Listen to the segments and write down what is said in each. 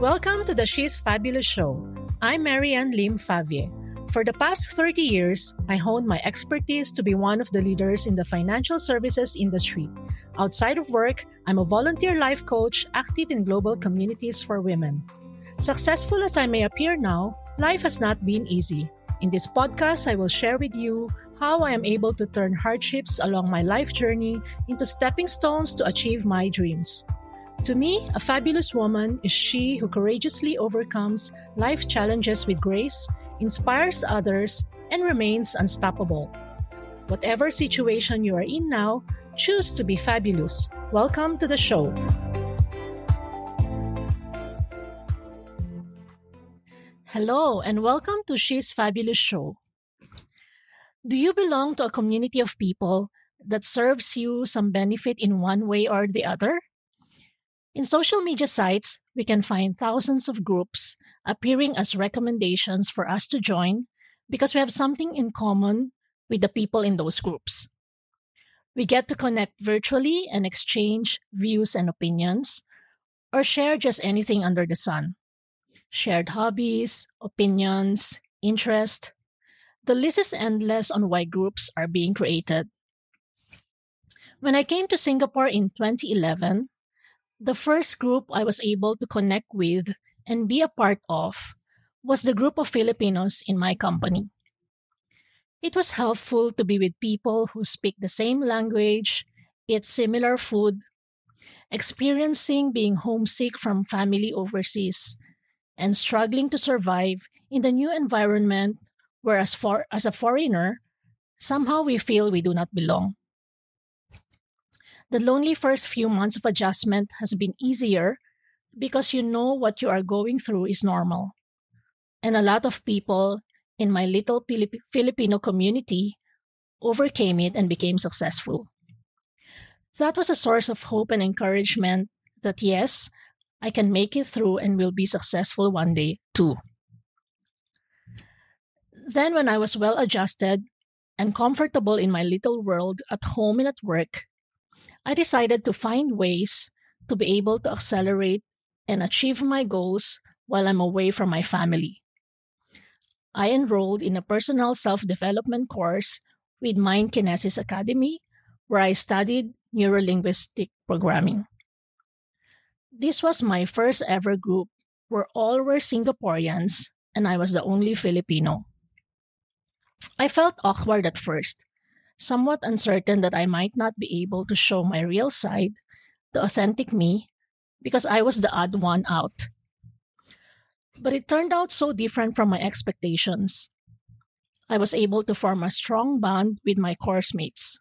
Welcome to the She's Fabulous Show. I'm Marianne Lim Favier. For the past 30 years, I honed my expertise to be one of the leaders in the financial services industry. Outside of work, I'm a volunteer life coach active in global communities for women. Successful as I may appear now, life has not been easy. In this podcast, I will share with you how I am able to turn hardships along my life journey into stepping stones to achieve my dreams. To me, a fabulous woman is she who courageously overcomes life challenges with grace, inspires others, and remains unstoppable. Whatever situation you are in now, choose to be fabulous. Welcome to the show. Hello, and welcome to She's Fabulous Show. Do you belong to a community of people that serves you some benefit in one way or the other? In social media sites, we can find thousands of groups appearing as recommendations for us to join because we have something in common with the people in those groups. We get to connect virtually and exchange views and opinions, or share just anything under the sun. Shared hobbies, opinions, interest. The list is endless on why groups are being created. When I came to Singapore in 2011, the first group I was able to connect with and be a part of was the group of Filipinos in my company. It was helpful to be with people who speak the same language, eat similar food, experiencing being homesick from family overseas, and struggling to survive in the new environment where, as, for, as a foreigner, somehow we feel we do not belong. The lonely first few months of adjustment has been easier because you know what you are going through is normal. And a lot of people in my little Filipino community overcame it and became successful. That was a source of hope and encouragement that yes, I can make it through and will be successful one day too. Then, when I was well adjusted and comfortable in my little world at home and at work, I decided to find ways to be able to accelerate and achieve my goals while I'm away from my family. I enrolled in a personal self development course with Mind Kinesis Academy, where I studied neurolinguistic programming. This was my first ever group where all were Singaporeans and I was the only Filipino. I felt awkward at first somewhat uncertain that I might not be able to show my real side, the authentic me, because I was the odd one out. But it turned out so different from my expectations. I was able to form a strong bond with my course mates.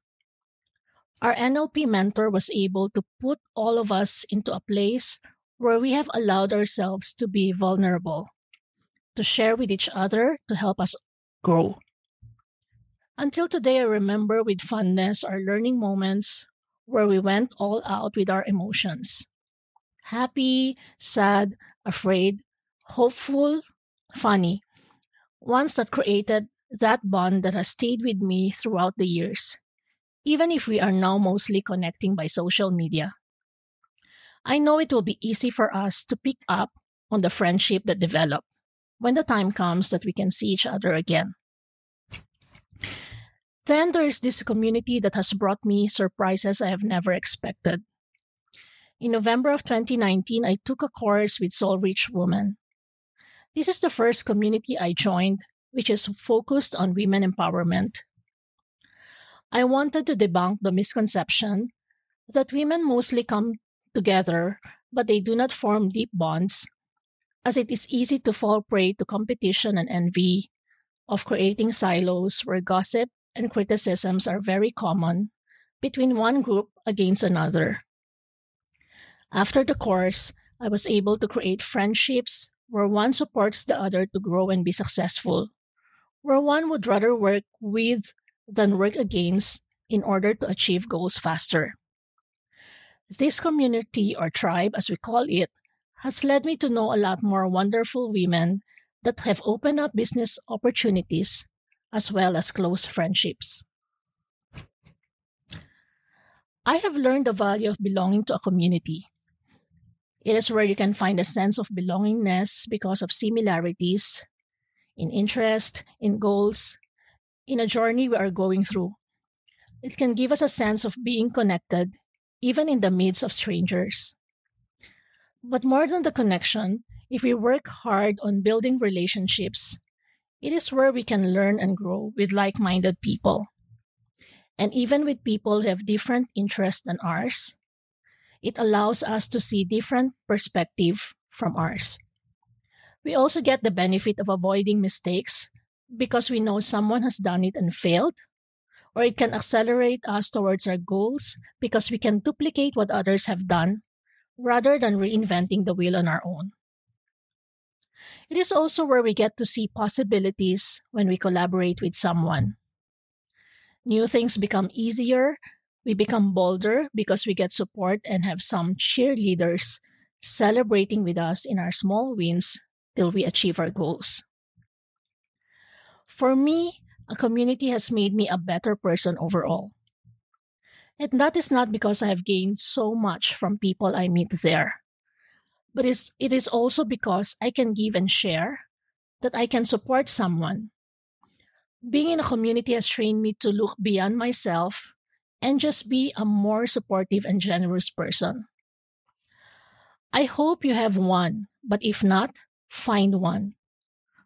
Our NLP mentor was able to put all of us into a place where we have allowed ourselves to be vulnerable, to share with each other to help us grow. Until today, I remember with fondness our learning moments where we went all out with our emotions happy, sad, afraid, hopeful, funny. Ones that created that bond that has stayed with me throughout the years, even if we are now mostly connecting by social media. I know it will be easy for us to pick up on the friendship that developed when the time comes that we can see each other again. Then there is this community that has brought me surprises I have never expected. In November of 2019, I took a course with Soul Rich Woman. This is the first community I joined, which is focused on women empowerment. I wanted to debunk the misconception that women mostly come together, but they do not form deep bonds, as it is easy to fall prey to competition and envy, of creating silos where gossip and criticisms are very common between one group against another. After the course, I was able to create friendships where one supports the other to grow and be successful, where one would rather work with than work against in order to achieve goals faster. This community, or tribe as we call it, has led me to know a lot more wonderful women that have opened up business opportunities as well as close friendships. I have learned the value of belonging to a community. It is where you can find a sense of belongingness because of similarities in interest, in goals, in a journey we are going through. It can give us a sense of being connected, even in the midst of strangers. But more than the connection, if we work hard on building relationships, it is where we can learn and grow with like minded people. And even with people who have different interests than ours, it allows us to see different perspective from ours. We also get the benefit of avoiding mistakes because we know someone has done it and failed, or it can accelerate us towards our goals because we can duplicate what others have done rather than reinventing the wheel on our own. It is also where we get to see possibilities when we collaborate with someone. New things become easier we become bolder because we get support and have some cheerleaders celebrating with us in our small wins till we achieve our goals. For me, a community has made me a better person overall. And that is not because I have gained so much from people I meet there, but it is also because I can give and share, that I can support someone. Being in a community has trained me to look beyond myself and just be a more supportive and generous person. I hope you have one, but if not, find one.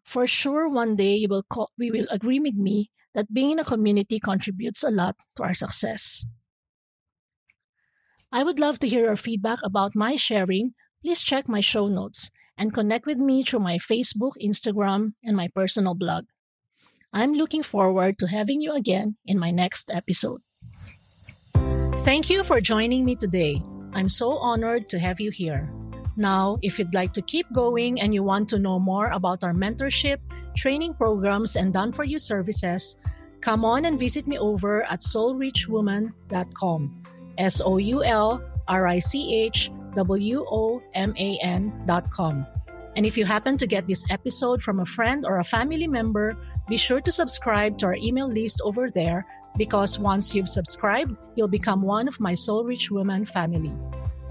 For sure, one day you will co- we will agree with me that being in a community contributes a lot to our success. I would love to hear your feedback about my sharing. Please check my show notes and connect with me through my Facebook, Instagram, and my personal blog. I'm looking forward to having you again in my next episode. Thank you for joining me today. I'm so honored to have you here. Now, if you'd like to keep going and you want to know more about our mentorship, training programs, and done for you services, come on and visit me over at soulrichwoman.com. S O U L R I C H W O M A N.com. And if you happen to get this episode from a friend or a family member, be sure to subscribe to our email list over there because once you've subscribed, you'll become one of my Soul Rich Woman family.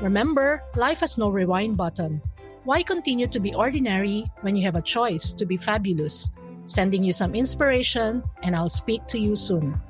Remember, life has no rewind button. Why continue to be ordinary when you have a choice to be fabulous? Sending you some inspiration, and I'll speak to you soon.